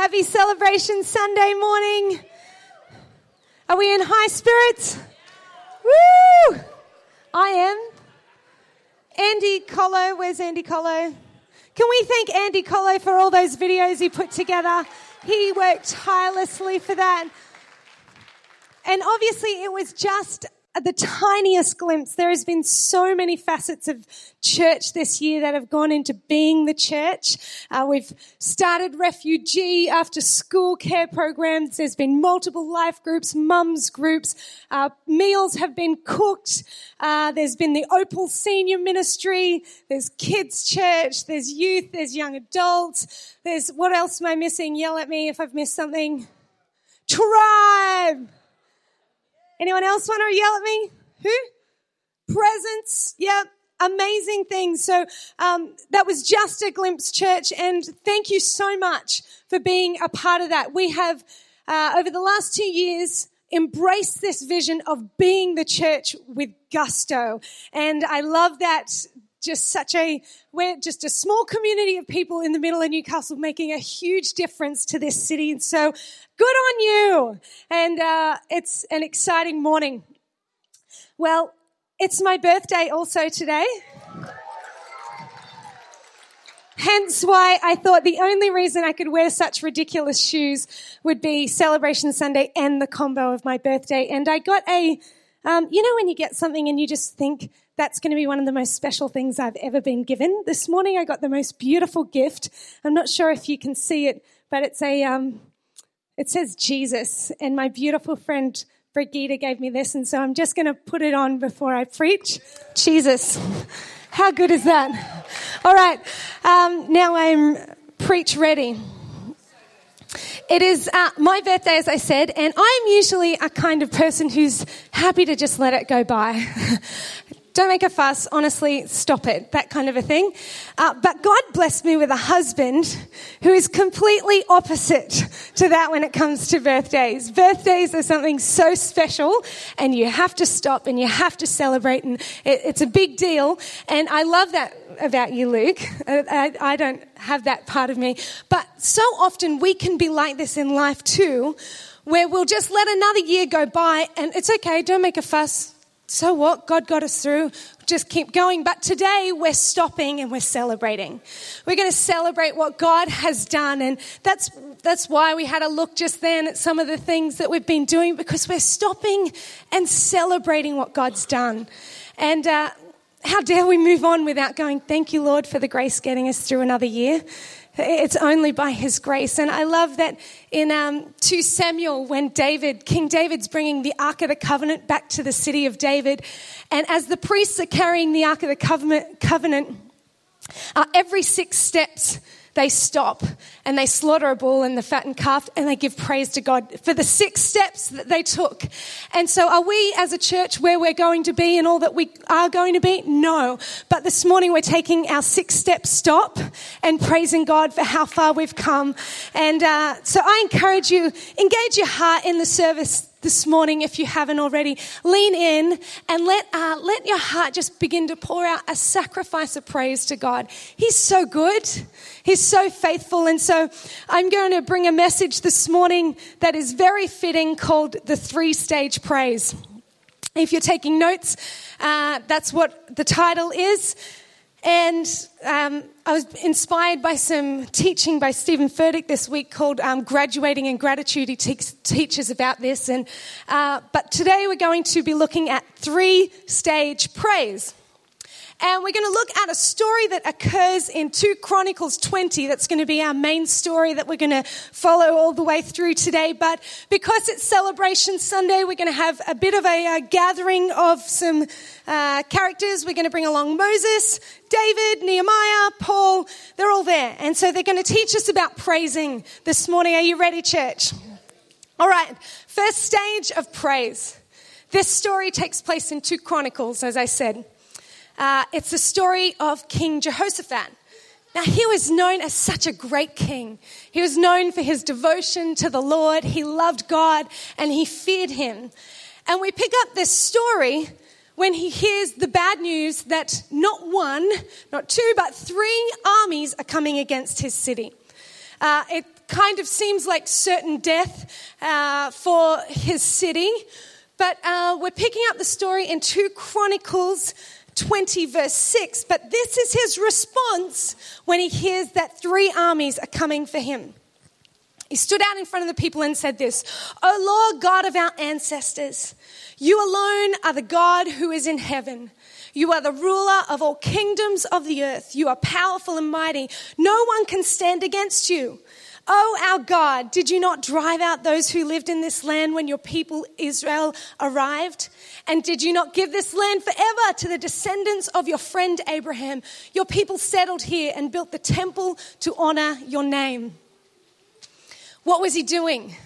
Happy Celebration Sunday morning. Are we in high spirits? Woo! I am. Andy Collo, where's Andy Collo? Can we thank Andy Collo for all those videos he put together? He worked tirelessly for that. And obviously, it was just the tiniest glimpse. There has been so many facets of church this year that have gone into being the church. Uh, we've started refugee after school care programs. There's been multiple life groups, mums groups. Uh, meals have been cooked. Uh, there's been the Opal Senior Ministry. There's kids church. There's youth. There's young adults. There's what else am I missing? Yell at me if I've missed something. Tribe. Anyone else want to yell at me? Who? Presence. Yep. Amazing things. So um, that was just a glimpse, church, and thank you so much for being a part of that. We have uh, over the last two years embraced this vision of being the church with gusto, and I love that just such a we're just a small community of people in the middle of Newcastle making a huge difference to this city. And so good on you. And uh, it's an exciting morning. Well, it's my birthday also today. Hence why I thought the only reason I could wear such ridiculous shoes would be Celebration Sunday and the combo of my birthday. And I got a, um, you know, when you get something and you just think, that's going to be one of the most special things I've ever been given. This morning I got the most beautiful gift. I'm not sure if you can see it, but it's a, um, it says Jesus. And my beautiful friend Brigida gave me this. And so I'm just going to put it on before I preach. Jesus. How good is that? All right. Um, now I'm preach ready. It is uh, my birthday, as I said, and I'm usually a kind of person who's happy to just let it go by. don't make a fuss, honestly, stop it, that kind of a thing. Uh, but God blessed me with a husband who is completely opposite to that when it comes to birthdays. Birthdays are something so special and you have to stop and you have to celebrate and it, it's a big deal. And I love that about you, Luke. Uh, I, I don't have that part of me. But so often we can be like this in life too, where we'll just let another year go by and it's okay, don't make a fuss so what? God got us through. Just keep going. But today we're stopping and we're celebrating. We're going to celebrate what God has done. And that's, that's why we had a look just then at some of the things that we've been doing because we're stopping and celebrating what God's done. And, uh, how dare we move on without going, thank you, Lord, for the grace getting us through another year. It's only by His grace. And I love that in um, 2 Samuel, when David, King David's bringing the Ark of the Covenant back to the city of David, and as the priests are carrying the Ark of the Covenant, covenant uh, every six steps, they stop and they slaughter a bull and the fattened calf and they give praise to God for the six steps that they took. And so are we as a church where we're going to be and all that we are going to be? No. But this morning we're taking our six step stop and praising God for how far we've come. And uh, so I encourage you, engage your heart in the service this morning if you haven't already. Lean in and let, uh, let your heart just begin to pour out a sacrifice of praise to God. He's so good. He's so faithful. And so I'm going to bring a message this morning that is very fitting called the three stage praise. If you're taking notes, uh, that's what the title is. And um, I was inspired by some teaching by Steven Furtick this week called um, Graduating in Gratitude. He te- teaches about this. And, uh, but today we're going to be looking at three stage praise. And we're going to look at a story that occurs in 2 Chronicles 20. That's going to be our main story that we're going to follow all the way through today. But because it's Celebration Sunday, we're going to have a bit of a uh, gathering of some uh, characters. We're going to bring along Moses, David, Nehemiah, Paul. They're all there. And so they're going to teach us about praising this morning. Are you ready, church? All right. First stage of praise. This story takes place in 2 Chronicles, as I said. Uh, it's the story of King Jehoshaphat. Now, he was known as such a great king. He was known for his devotion to the Lord. He loved God and he feared him. And we pick up this story when he hears the bad news that not one, not two, but three armies are coming against his city. Uh, it kind of seems like certain death uh, for his city. But uh, we're picking up the story in 2 Chronicles 20, verse 6. But this is his response when he hears that three armies are coming for him. He stood out in front of the people and said this O Lord God of our ancestors, you alone are the God who is in heaven. You are the ruler of all kingdoms of the earth. You are powerful and mighty. No one can stand against you. Oh, our God, did you not drive out those who lived in this land when your people Israel arrived? And did you not give this land forever to the descendants of your friend Abraham? Your people settled here and built the temple to honor your name. What was he doing?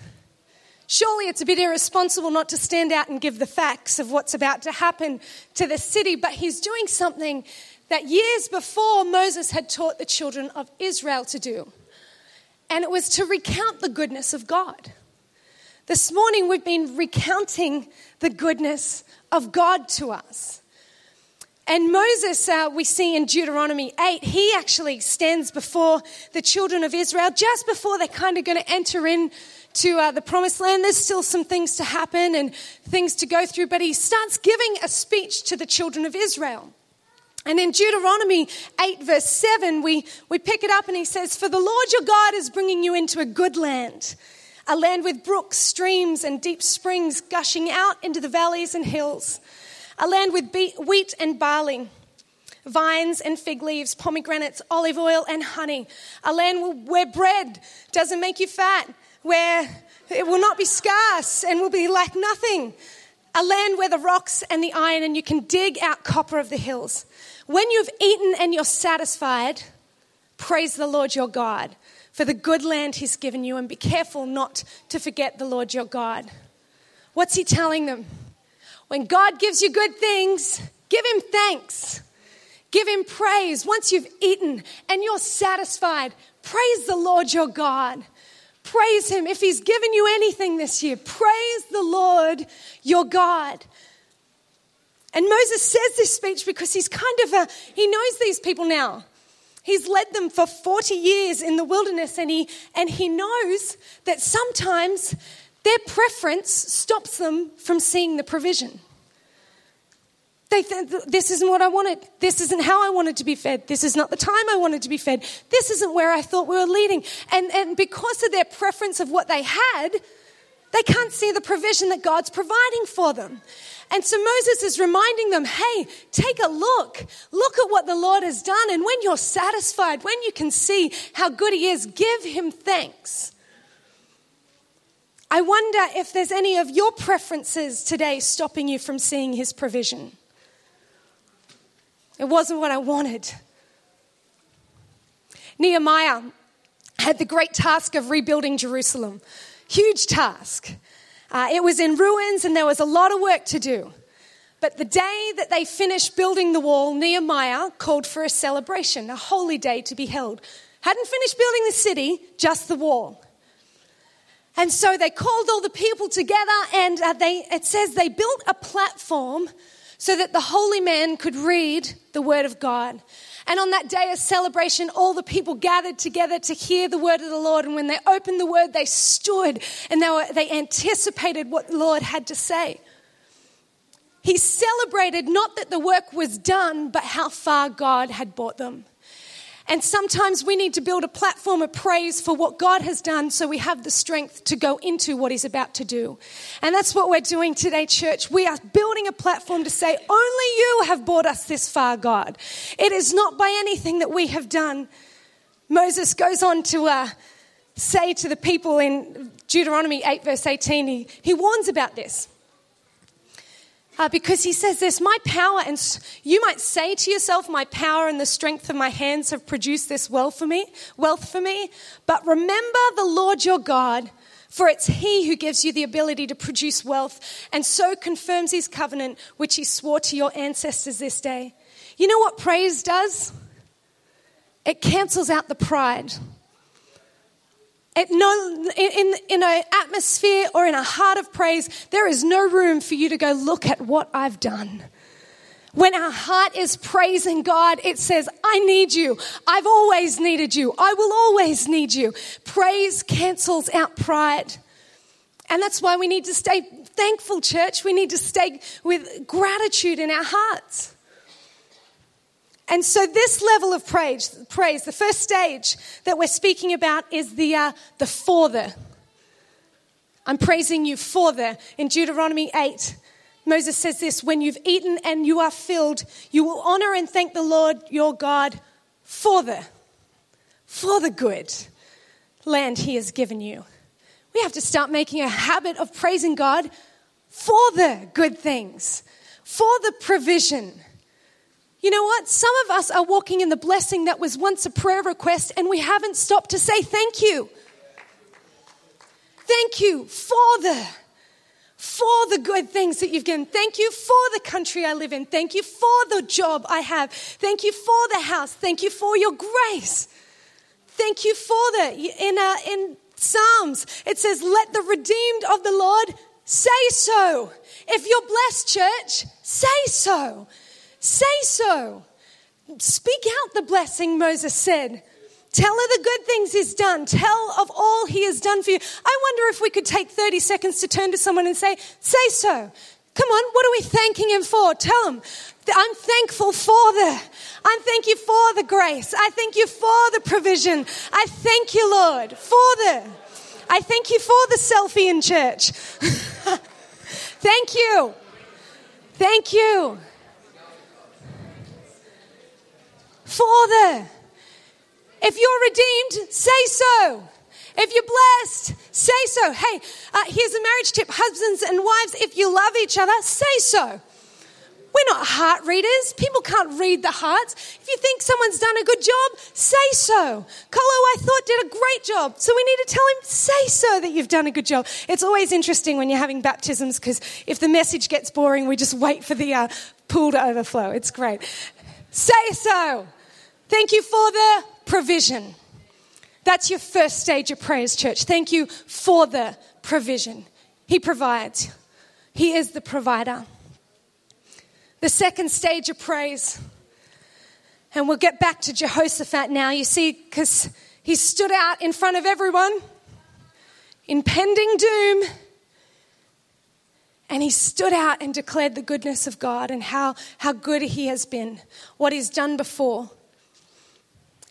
Surely it's a bit irresponsible not to stand out and give the facts of what's about to happen to the city, but he's doing something that years before Moses had taught the children of Israel to do. And it was to recount the goodness of God. This morning we've been recounting the goodness of God to us. And Moses, uh, we see in Deuteronomy 8, he actually stands before the children of Israel just before they're kind of going to enter in to uh, the promised land. There's still some things to happen and things to go through, but he starts giving a speech to the children of Israel. And in Deuteronomy 8, verse 7, we, we pick it up and he says, For the Lord your God is bringing you into a good land, a land with brooks, streams, and deep springs gushing out into the valleys and hills, a land with wheat and barley, vines and fig leaves, pomegranates, olive oil, and honey, a land where bread doesn't make you fat, where it will not be scarce and will be lack nothing, a land where the rocks and the iron and you can dig out copper of the hills when you've eaten and you're satisfied, praise the Lord your God for the good land he's given you and be careful not to forget the Lord your God. What's he telling them? When God gives you good things, give him thanks. Give him praise. Once you've eaten and you're satisfied, praise the Lord your God. Praise him. If he's given you anything this year, praise the Lord your God. And Moses says this speech because he's kind of a, he knows these people now. He's led them for 40 years in the wilderness and he, and he knows that sometimes their preference stops them from seeing the provision. They this isn't what I wanted. This isn't how I wanted to be fed. This is not the time I wanted to be fed. This isn't where I thought we were leading. And, and because of their preference of what they had, they can't see the provision that God's providing for them. And so Moses is reminding them hey, take a look. Look at what the Lord has done. And when you're satisfied, when you can see how good He is, give Him thanks. I wonder if there's any of your preferences today stopping you from seeing His provision. It wasn't what I wanted. Nehemiah had the great task of rebuilding Jerusalem. Huge task. Uh, it was in ruins and there was a lot of work to do. But the day that they finished building the wall, Nehemiah called for a celebration, a holy day to be held. Hadn't finished building the city, just the wall. And so they called all the people together, and uh, they, it says they built a platform so that the holy man could read the word of God. And on that day of celebration, all the people gathered together to hear the word of the Lord. And when they opened the word, they stood and they, were, they anticipated what the Lord had to say. He celebrated not that the work was done, but how far God had brought them. And sometimes we need to build a platform of praise for what God has done so we have the strength to go into what He's about to do. And that's what we're doing today, church. We are building a platform to say, Only you have brought us this far, God. It is not by anything that we have done. Moses goes on to uh, say to the people in Deuteronomy 8, verse 18, he, he warns about this. Uh, because he says this, my power, and you might say to yourself, my power and the strength of my hands have produced this wealth for me, wealth for me. But remember the Lord your God, for it's he who gives you the ability to produce wealth and so confirms his covenant, which he swore to your ancestors this day. You know what praise does? It cancels out the pride. No, in, in an atmosphere or in a heart of praise, there is no room for you to go, look at what I've done. When our heart is praising God, it says, I need you. I've always needed you. I will always need you. Praise cancels out pride. And that's why we need to stay thankful, church. We need to stay with gratitude in our hearts. And so, this level of praise, praise, the first stage that we're speaking about is the, uh, the for the. I'm praising you for the. In Deuteronomy 8, Moses says this When you've eaten and you are filled, you will honor and thank the Lord your God for the, for the good land he has given you. We have to start making a habit of praising God for the good things, for the provision. You know what? Some of us are walking in the blessing that was once a prayer request and we haven't stopped to say thank you. Thank you for the for the good things that you've given. Thank you for the country I live in. Thank you for the job I have. Thank you for the house. Thank you for your grace. Thank you for the in uh, in Psalms it says, "Let the redeemed of the Lord say so." If you're blessed, church, say so. Say so. Speak out the blessing, Moses said. Tell her the good things he's done. Tell of all he has done for you. I wonder if we could take 30 seconds to turn to someone and say, Say so. Come on, what are we thanking him for? Tell him. I'm thankful for the, I'm thank you for the grace. I thank you for the provision. I thank you, Lord, for the, I thank you for the selfie in church. thank you. Thank you. For the, if you're redeemed, say so. If you're blessed, say so. Hey, uh, here's a marriage tip husbands and wives, if you love each other, say so. We're not heart readers. People can't read the hearts. If you think someone's done a good job, say so. Colo, I thought, did a great job. So we need to tell him, say so that you've done a good job. It's always interesting when you're having baptisms because if the message gets boring, we just wait for the uh, pool to overflow. It's great. Say so. Thank you for the provision. That's your first stage of praise, church. Thank you for the provision. He provides, He is the provider. The second stage of praise, and we'll get back to Jehoshaphat now, you see, because he stood out in front of everyone impending doom. And he stood out and declared the goodness of God and how, how good he has been, what he's done before.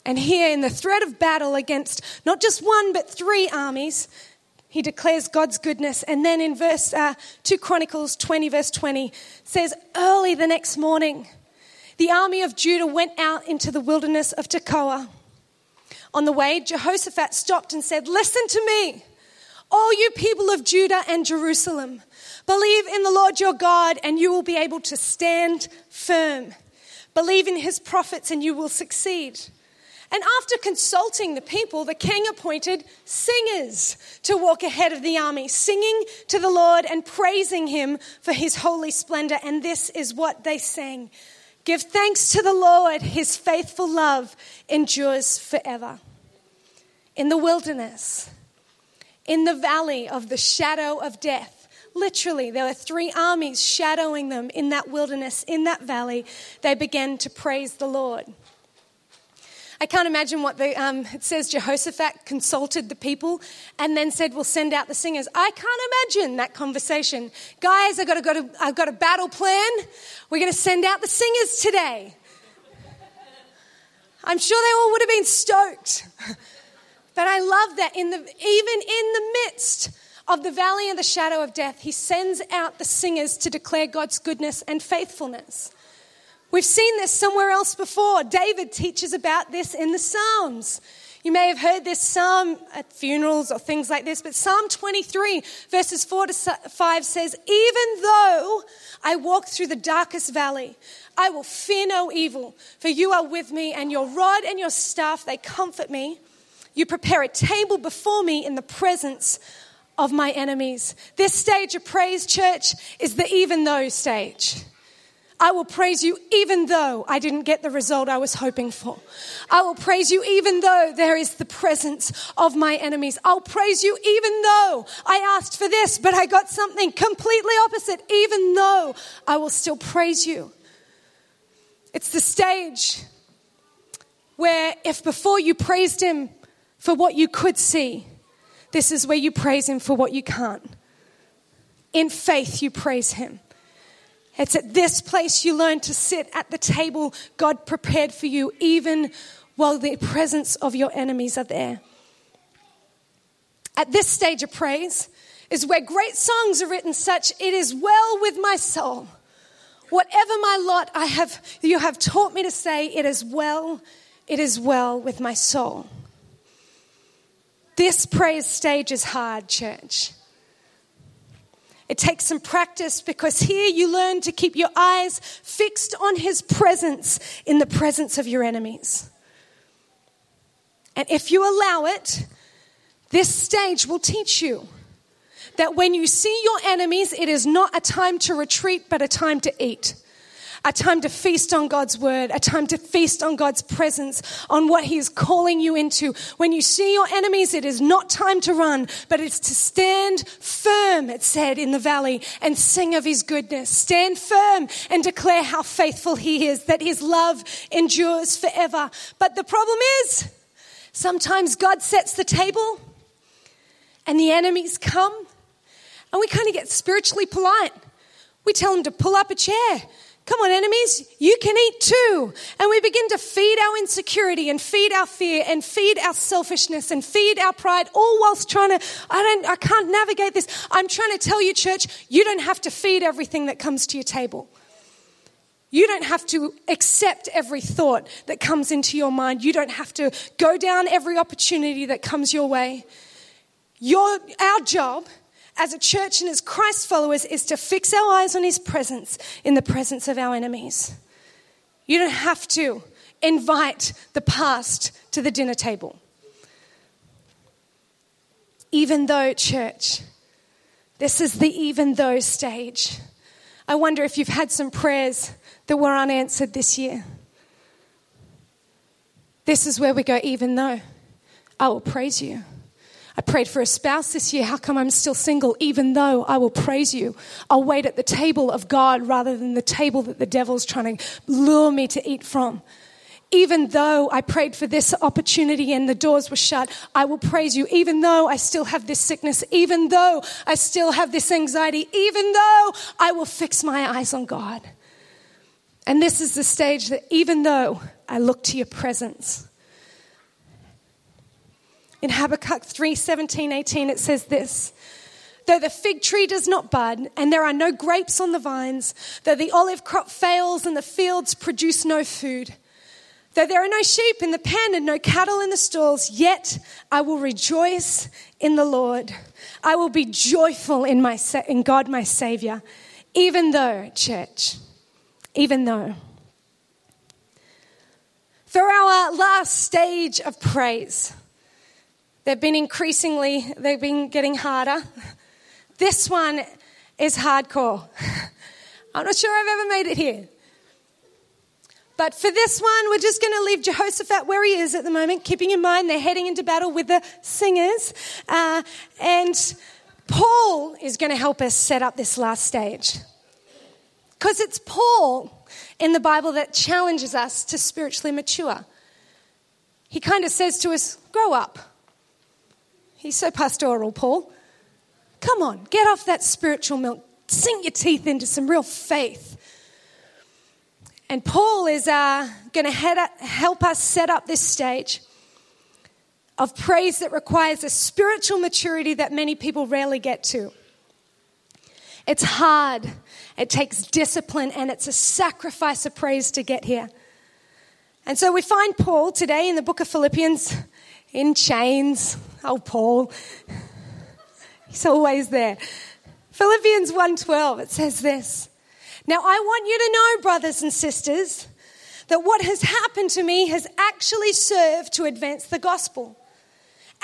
And here, in the threat of battle against not just one but three armies, he declares God's goodness. And then in verse uh, 2 Chronicles 20, verse 20, says, Early the next morning, the army of Judah went out into the wilderness of Tekoa. On the way, Jehoshaphat stopped and said, Listen to me, all you people of Judah and Jerusalem. Believe in the Lord your God, and you will be able to stand firm. Believe in his prophets, and you will succeed. And after consulting the people, the king appointed singers to walk ahead of the army, singing to the Lord and praising him for his holy splendor. And this is what they sang Give thanks to the Lord, his faithful love endures forever. In the wilderness, in the valley of the shadow of death, literally, there were three armies shadowing them in that wilderness, in that valley. They began to praise the Lord. I can't imagine what the, um, it says Jehoshaphat consulted the people and then said, we'll send out the singers. I can't imagine that conversation. Guys, I've got, I've got a battle plan. We're going to send out the singers today. I'm sure they all would have been stoked. but I love that in the, even in the midst of the valley of the shadow of death, he sends out the singers to declare God's goodness and faithfulness. We've seen this somewhere else before. David teaches about this in the Psalms. You may have heard this psalm at funerals or things like this, but Psalm 23, verses 4 to 5 says, Even though I walk through the darkest valley, I will fear no evil, for you are with me, and your rod and your staff, they comfort me. You prepare a table before me in the presence of my enemies. This stage of praise, church, is the even though stage. I will praise you even though I didn't get the result I was hoping for. I will praise you even though there is the presence of my enemies. I'll praise you even though I asked for this, but I got something completely opposite. Even though I will still praise you. It's the stage where if before you praised Him for what you could see, this is where you praise Him for what you can't. In faith, you praise Him. It's at this place you learn to sit at the table God prepared for you, even while the presence of your enemies are there. At this stage of praise is where great songs are written, such, It is well with my soul. Whatever my lot I have, you have taught me to say, It is well, it is well with my soul. This praise stage is hard, church. It takes some practice because here you learn to keep your eyes fixed on His presence in the presence of your enemies. And if you allow it, this stage will teach you that when you see your enemies, it is not a time to retreat, but a time to eat a time to feast on God's word, a time to feast on God's presence, on what He is calling you into. When you see your enemies, it is not time to run, but it's to stand firm, it said in the valley, and sing of His goodness. Stand firm and declare how faithful He is, that His love endures forever. But the problem is, sometimes God sets the table and the enemies come, and we kind of get spiritually polite. We tell them to pull up a chair. Come on, enemies, you can eat too. And we begin to feed our insecurity and feed our fear and feed our selfishness and feed our pride, all whilst trying to, I don't, I can't navigate this. I'm trying to tell you, church, you don't have to feed everything that comes to your table. You don't have to accept every thought that comes into your mind. You don't have to go down every opportunity that comes your way. Your, our job as a church and as Christ followers is to fix our eyes on his presence in the presence of our enemies. You don't have to invite the past to the dinner table. Even though, church, this is the even though stage. I wonder if you've had some prayers that were unanswered this year. This is where we go, even though I will praise you. I prayed for a spouse this year. How come I'm still single? Even though I will praise you, I'll wait at the table of God rather than the table that the devil's trying to lure me to eat from. Even though I prayed for this opportunity and the doors were shut, I will praise you. Even though I still have this sickness, even though I still have this anxiety, even though I will fix my eyes on God. And this is the stage that even though I look to your presence, in Habakkuk 3 17, 18, it says this. Though the fig tree does not bud, and there are no grapes on the vines, though the olive crop fails and the fields produce no food, though there are no sheep in the pen and no cattle in the stalls, yet I will rejoice in the Lord. I will be joyful in, my, in God my Savior, even though, church, even though. For our last stage of praise, They've been increasingly, they've been getting harder. This one is hardcore. I'm not sure I've ever made it here. But for this one, we're just going to leave Jehoshaphat where he is at the moment, keeping in mind they're heading into battle with the singers. Uh, and Paul is going to help us set up this last stage. Because it's Paul in the Bible that challenges us to spiritually mature. He kind of says to us, grow up. He's so pastoral, Paul. Come on, get off that spiritual milk. Sink your teeth into some real faith. And Paul is uh, going to help us set up this stage of praise that requires a spiritual maturity that many people rarely get to. It's hard, it takes discipline, and it's a sacrifice of praise to get here. And so we find Paul today in the book of Philippians in chains. Oh, Paul. He's always there. Philippians 1:12 it says this. Now I want you to know brothers and sisters that what has happened to me has actually served to advance the gospel.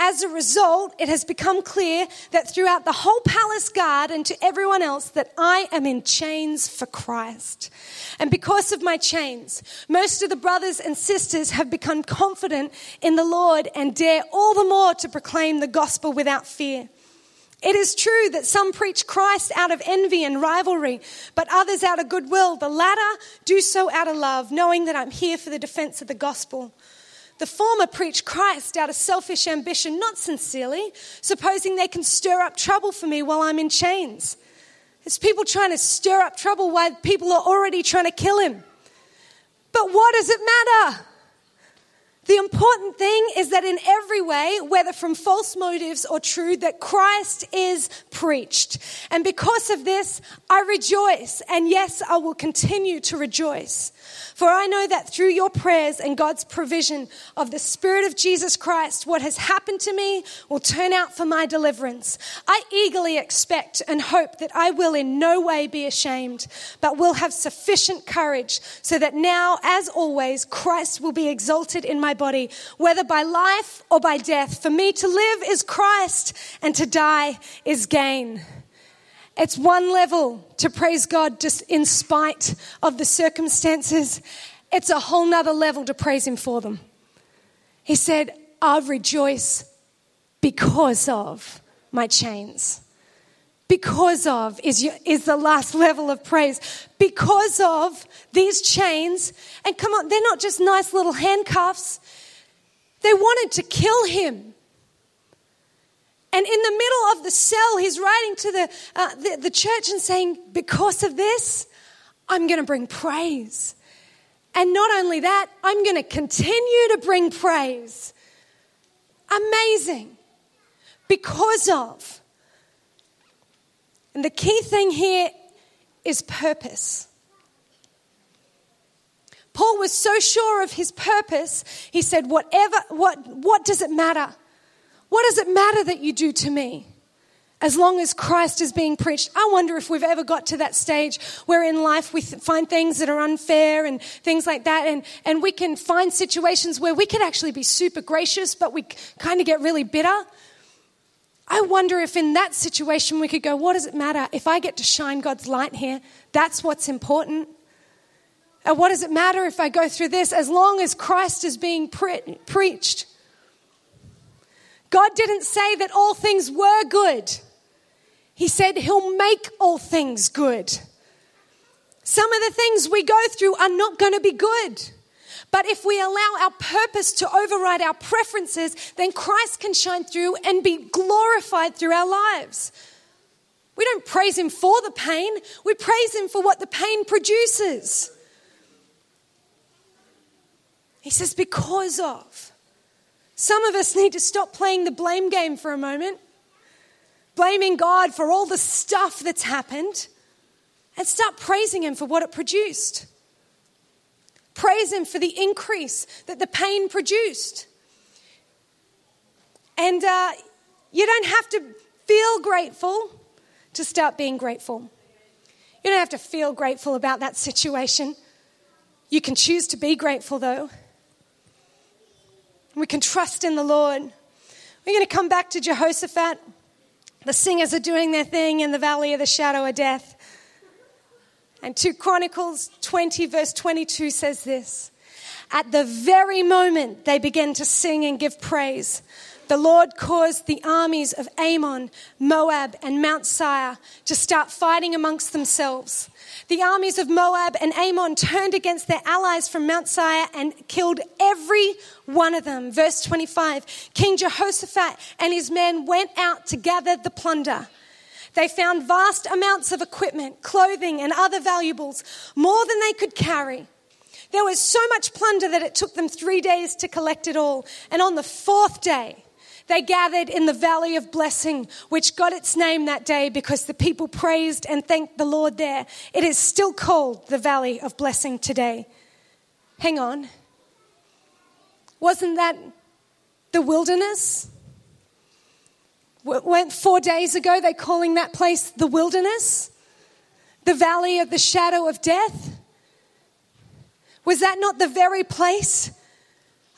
As a result, it has become clear that throughout the whole palace guard and to everyone else that I am in chains for Christ. And because of my chains, most of the brothers and sisters have become confident in the Lord and dare all the more to proclaim the gospel without fear. It is true that some preach Christ out of envy and rivalry, but others out of goodwill. The latter do so out of love, knowing that I'm here for the defense of the gospel. The former preach Christ out of selfish ambition, not sincerely, supposing they can stir up trouble for me while I'm in chains. It's people trying to stir up trouble while people are already trying to kill him. But what does it matter? The important thing is that in every way, whether from false motives or true, that Christ is preached. And because of this, I rejoice. And yes, I will continue to rejoice. For I know that through your prayers and God's provision of the Spirit of Jesus Christ, what has happened to me will turn out for my deliverance. I eagerly expect and hope that I will in no way be ashamed, but will have sufficient courage so that now, as always, Christ will be exalted in my body, whether by life or by death. For me to live is Christ and to die is gain. It's one level to praise God just in spite of the circumstances. It's a whole nother level to praise Him for them. He said, I rejoice because of my chains. Because of is, is the last level of praise. Because of these chains, and come on, they're not just nice little handcuffs. They wanted to kill him. And in the middle of the cell, he's writing to the, uh, the, the church and saying, Because of this, I'm going to bring praise. And not only that, I'm going to continue to bring praise. Amazing. Because of. And the key thing here is purpose. Paul was so sure of his purpose, he said, Whatever, what, what does it matter? What does it matter that you do to me? As long as Christ is being preached. I wonder if we've ever got to that stage where in life we find things that are unfair and things like that. And, and we can find situations where we could actually be super gracious, but we kind of get really bitter. I wonder if in that situation we could go, what does it matter? If I get to shine God's light here, that's what's important. And what does it matter if I go through this as long as Christ is being pre- preached? God didn't say that all things were good. He said He'll make all things good. Some of the things we go through are not going to be good. But if we allow our purpose to override our preferences, then Christ can shine through and be glorified through our lives. We don't praise Him for the pain, we praise Him for what the pain produces. He says, because of. Some of us need to stop playing the blame game for a moment, blaming God for all the stuff that's happened, and start praising Him for what it produced. Praise Him for the increase that the pain produced. And uh, you don't have to feel grateful to start being grateful. You don't have to feel grateful about that situation. You can choose to be grateful, though. We can trust in the Lord. We're going to come back to Jehoshaphat. The singers are doing their thing in the valley of the shadow of death. And 2 Chronicles 20, verse 22 says this At the very moment they begin to sing and give praise, the Lord caused the armies of Ammon, Moab, and Mount Seir to start fighting amongst themselves. The armies of Moab and Ammon turned against their allies from Mount Seir and killed every one of them. Verse 25 King Jehoshaphat and his men went out to gather the plunder. They found vast amounts of equipment, clothing, and other valuables, more than they could carry. There was so much plunder that it took them three days to collect it all. And on the fourth day, they gathered in the Valley of Blessing, which got its name that day because the people praised and thanked the Lord there. It is still called the Valley of Blessing today. Hang on. Wasn't that the wilderness? Went four days ago, they calling that place the wilderness? The valley of the shadow of death? Was that not the very place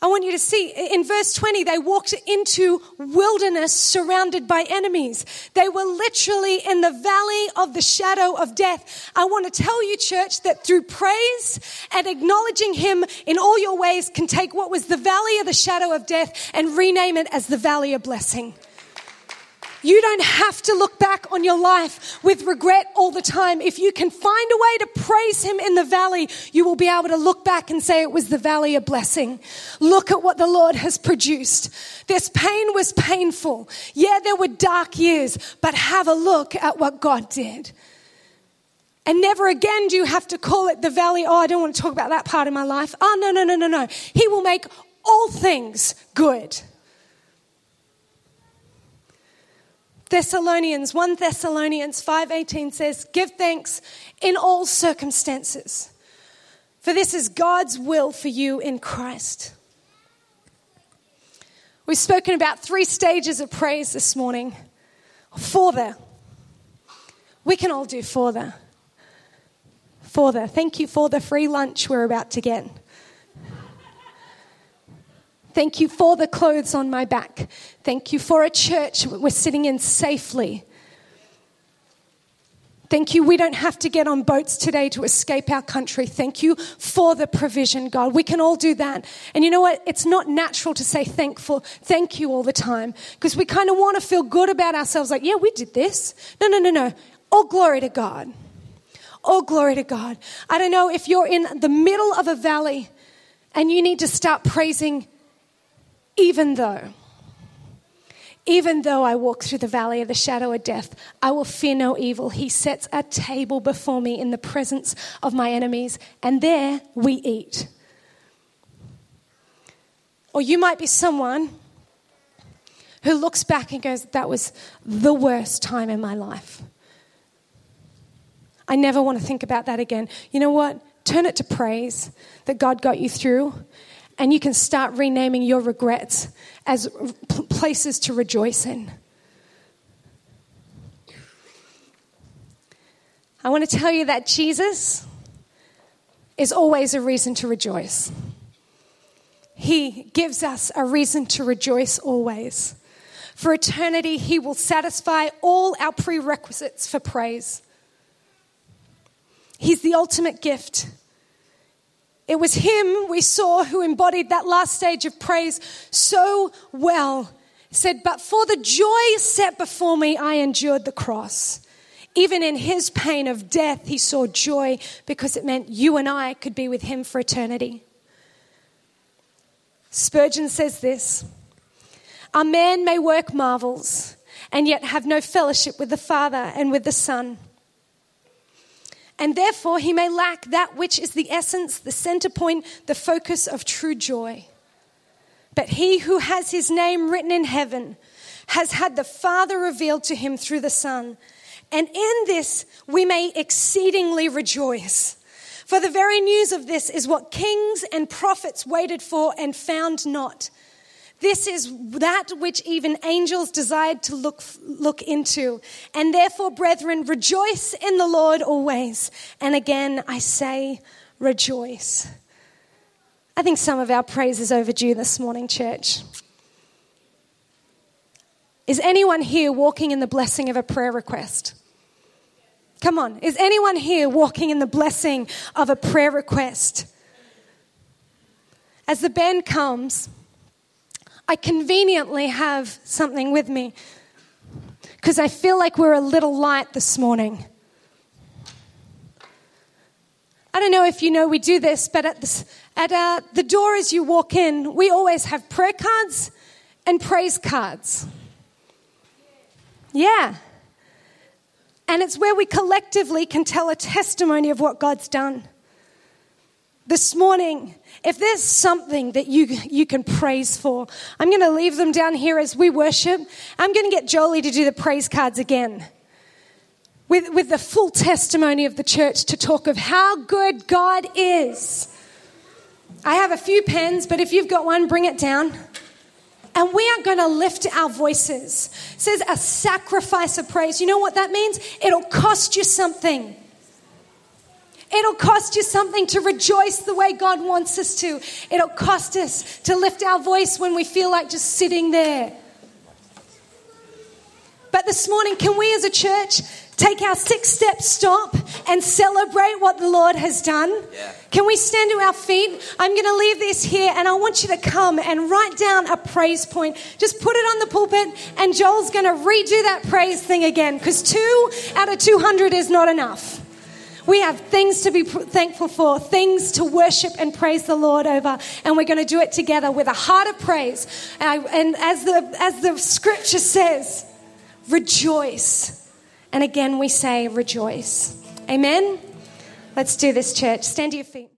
I want you to see in verse 20, they walked into wilderness surrounded by enemies. They were literally in the valley of the shadow of death. I want to tell you, church, that through praise and acknowledging Him in all your ways can take what was the valley of the shadow of death and rename it as the valley of blessing. You don't have to look back on your life with regret all the time. If you can find a way to praise Him in the valley, you will be able to look back and say it was the valley of blessing. Look at what the Lord has produced. This pain was painful. Yeah, there were dark years, but have a look at what God did. And never again do you have to call it the valley. Oh, I don't want to talk about that part of my life. Oh, no, no, no, no, no. He will make all things good. Thessalonians 1 Thessalonians 5:18 says, "Give thanks in all circumstances, for this is God's will for you in Christ." We've spoken about three stages of praise this morning. Father. We can all do Father. Father. Thank you for the free lunch we're about to get. Thank you for the clothes on my back. Thank you for a church we're sitting in safely. Thank you. We don't have to get on boats today to escape our country. Thank you for the provision, God. We can all do that. And you know what? It's not natural to say thankful, thank you all the time because we kind of want to feel good about ourselves like, yeah, we did this. No, no, no, no. All glory to God. All glory to God. I don't know if you're in the middle of a valley and you need to start praising even though, even though I walk through the valley of the shadow of death, I will fear no evil. He sets a table before me in the presence of my enemies, and there we eat. Or you might be someone who looks back and goes, That was the worst time in my life. I never want to think about that again. You know what? Turn it to praise that God got you through and you can start renaming your regrets as places to rejoice in. I want to tell you that Jesus is always a reason to rejoice. He gives us a reason to rejoice always. For eternity, He will satisfy all our prerequisites for praise. He's the ultimate gift. It was him we saw who embodied that last stage of praise so well. He said, But for the joy set before me, I endured the cross. Even in his pain of death, he saw joy because it meant you and I could be with him for eternity. Spurgeon says this A man may work marvels and yet have no fellowship with the Father and with the Son and therefore he may lack that which is the essence, the center point, the focus of true joy. But he who has his name written in heaven has had the Father revealed to him through the Son. And in this we may exceedingly rejoice. For the very news of this is what kings and prophets waited for and found not this is that which even angels desired to look, look into. And therefore, brethren, rejoice in the Lord always. And again, I say, rejoice. I think some of our praise is overdue this morning, church. Is anyone here walking in the blessing of a prayer request? Come on. Is anyone here walking in the blessing of a prayer request? As the band comes, I conveniently have something with me because I feel like we're a little light this morning. I don't know if you know we do this, but at, this, at uh, the door as you walk in, we always have prayer cards and praise cards. Yeah. And it's where we collectively can tell a testimony of what God's done. This morning, if there's something that you, you can praise for, I'm going to leave them down here as we worship. I'm going to get Jolie to do the praise cards again with, with the full testimony of the church to talk of how good God is. I have a few pens, but if you've got one, bring it down. And we are going to lift our voices. It says a sacrifice of praise. You know what that means? It'll cost you something. It'll cost you something to rejoice the way God wants us to. It'll cost us to lift our voice when we feel like just sitting there. But this morning, can we as a church take our six step stop and celebrate what the Lord has done? Yeah. Can we stand to our feet? I'm going to leave this here and I want you to come and write down a praise point. Just put it on the pulpit and Joel's going to redo that praise thing again because two out of 200 is not enough. We have things to be thankful for, things to worship and praise the Lord over, and we're going to do it together with a heart of praise. And, as, the, as the scripture says, rejoice. And again, we say rejoice. Amen? Let's do this, church. Stand to your feet.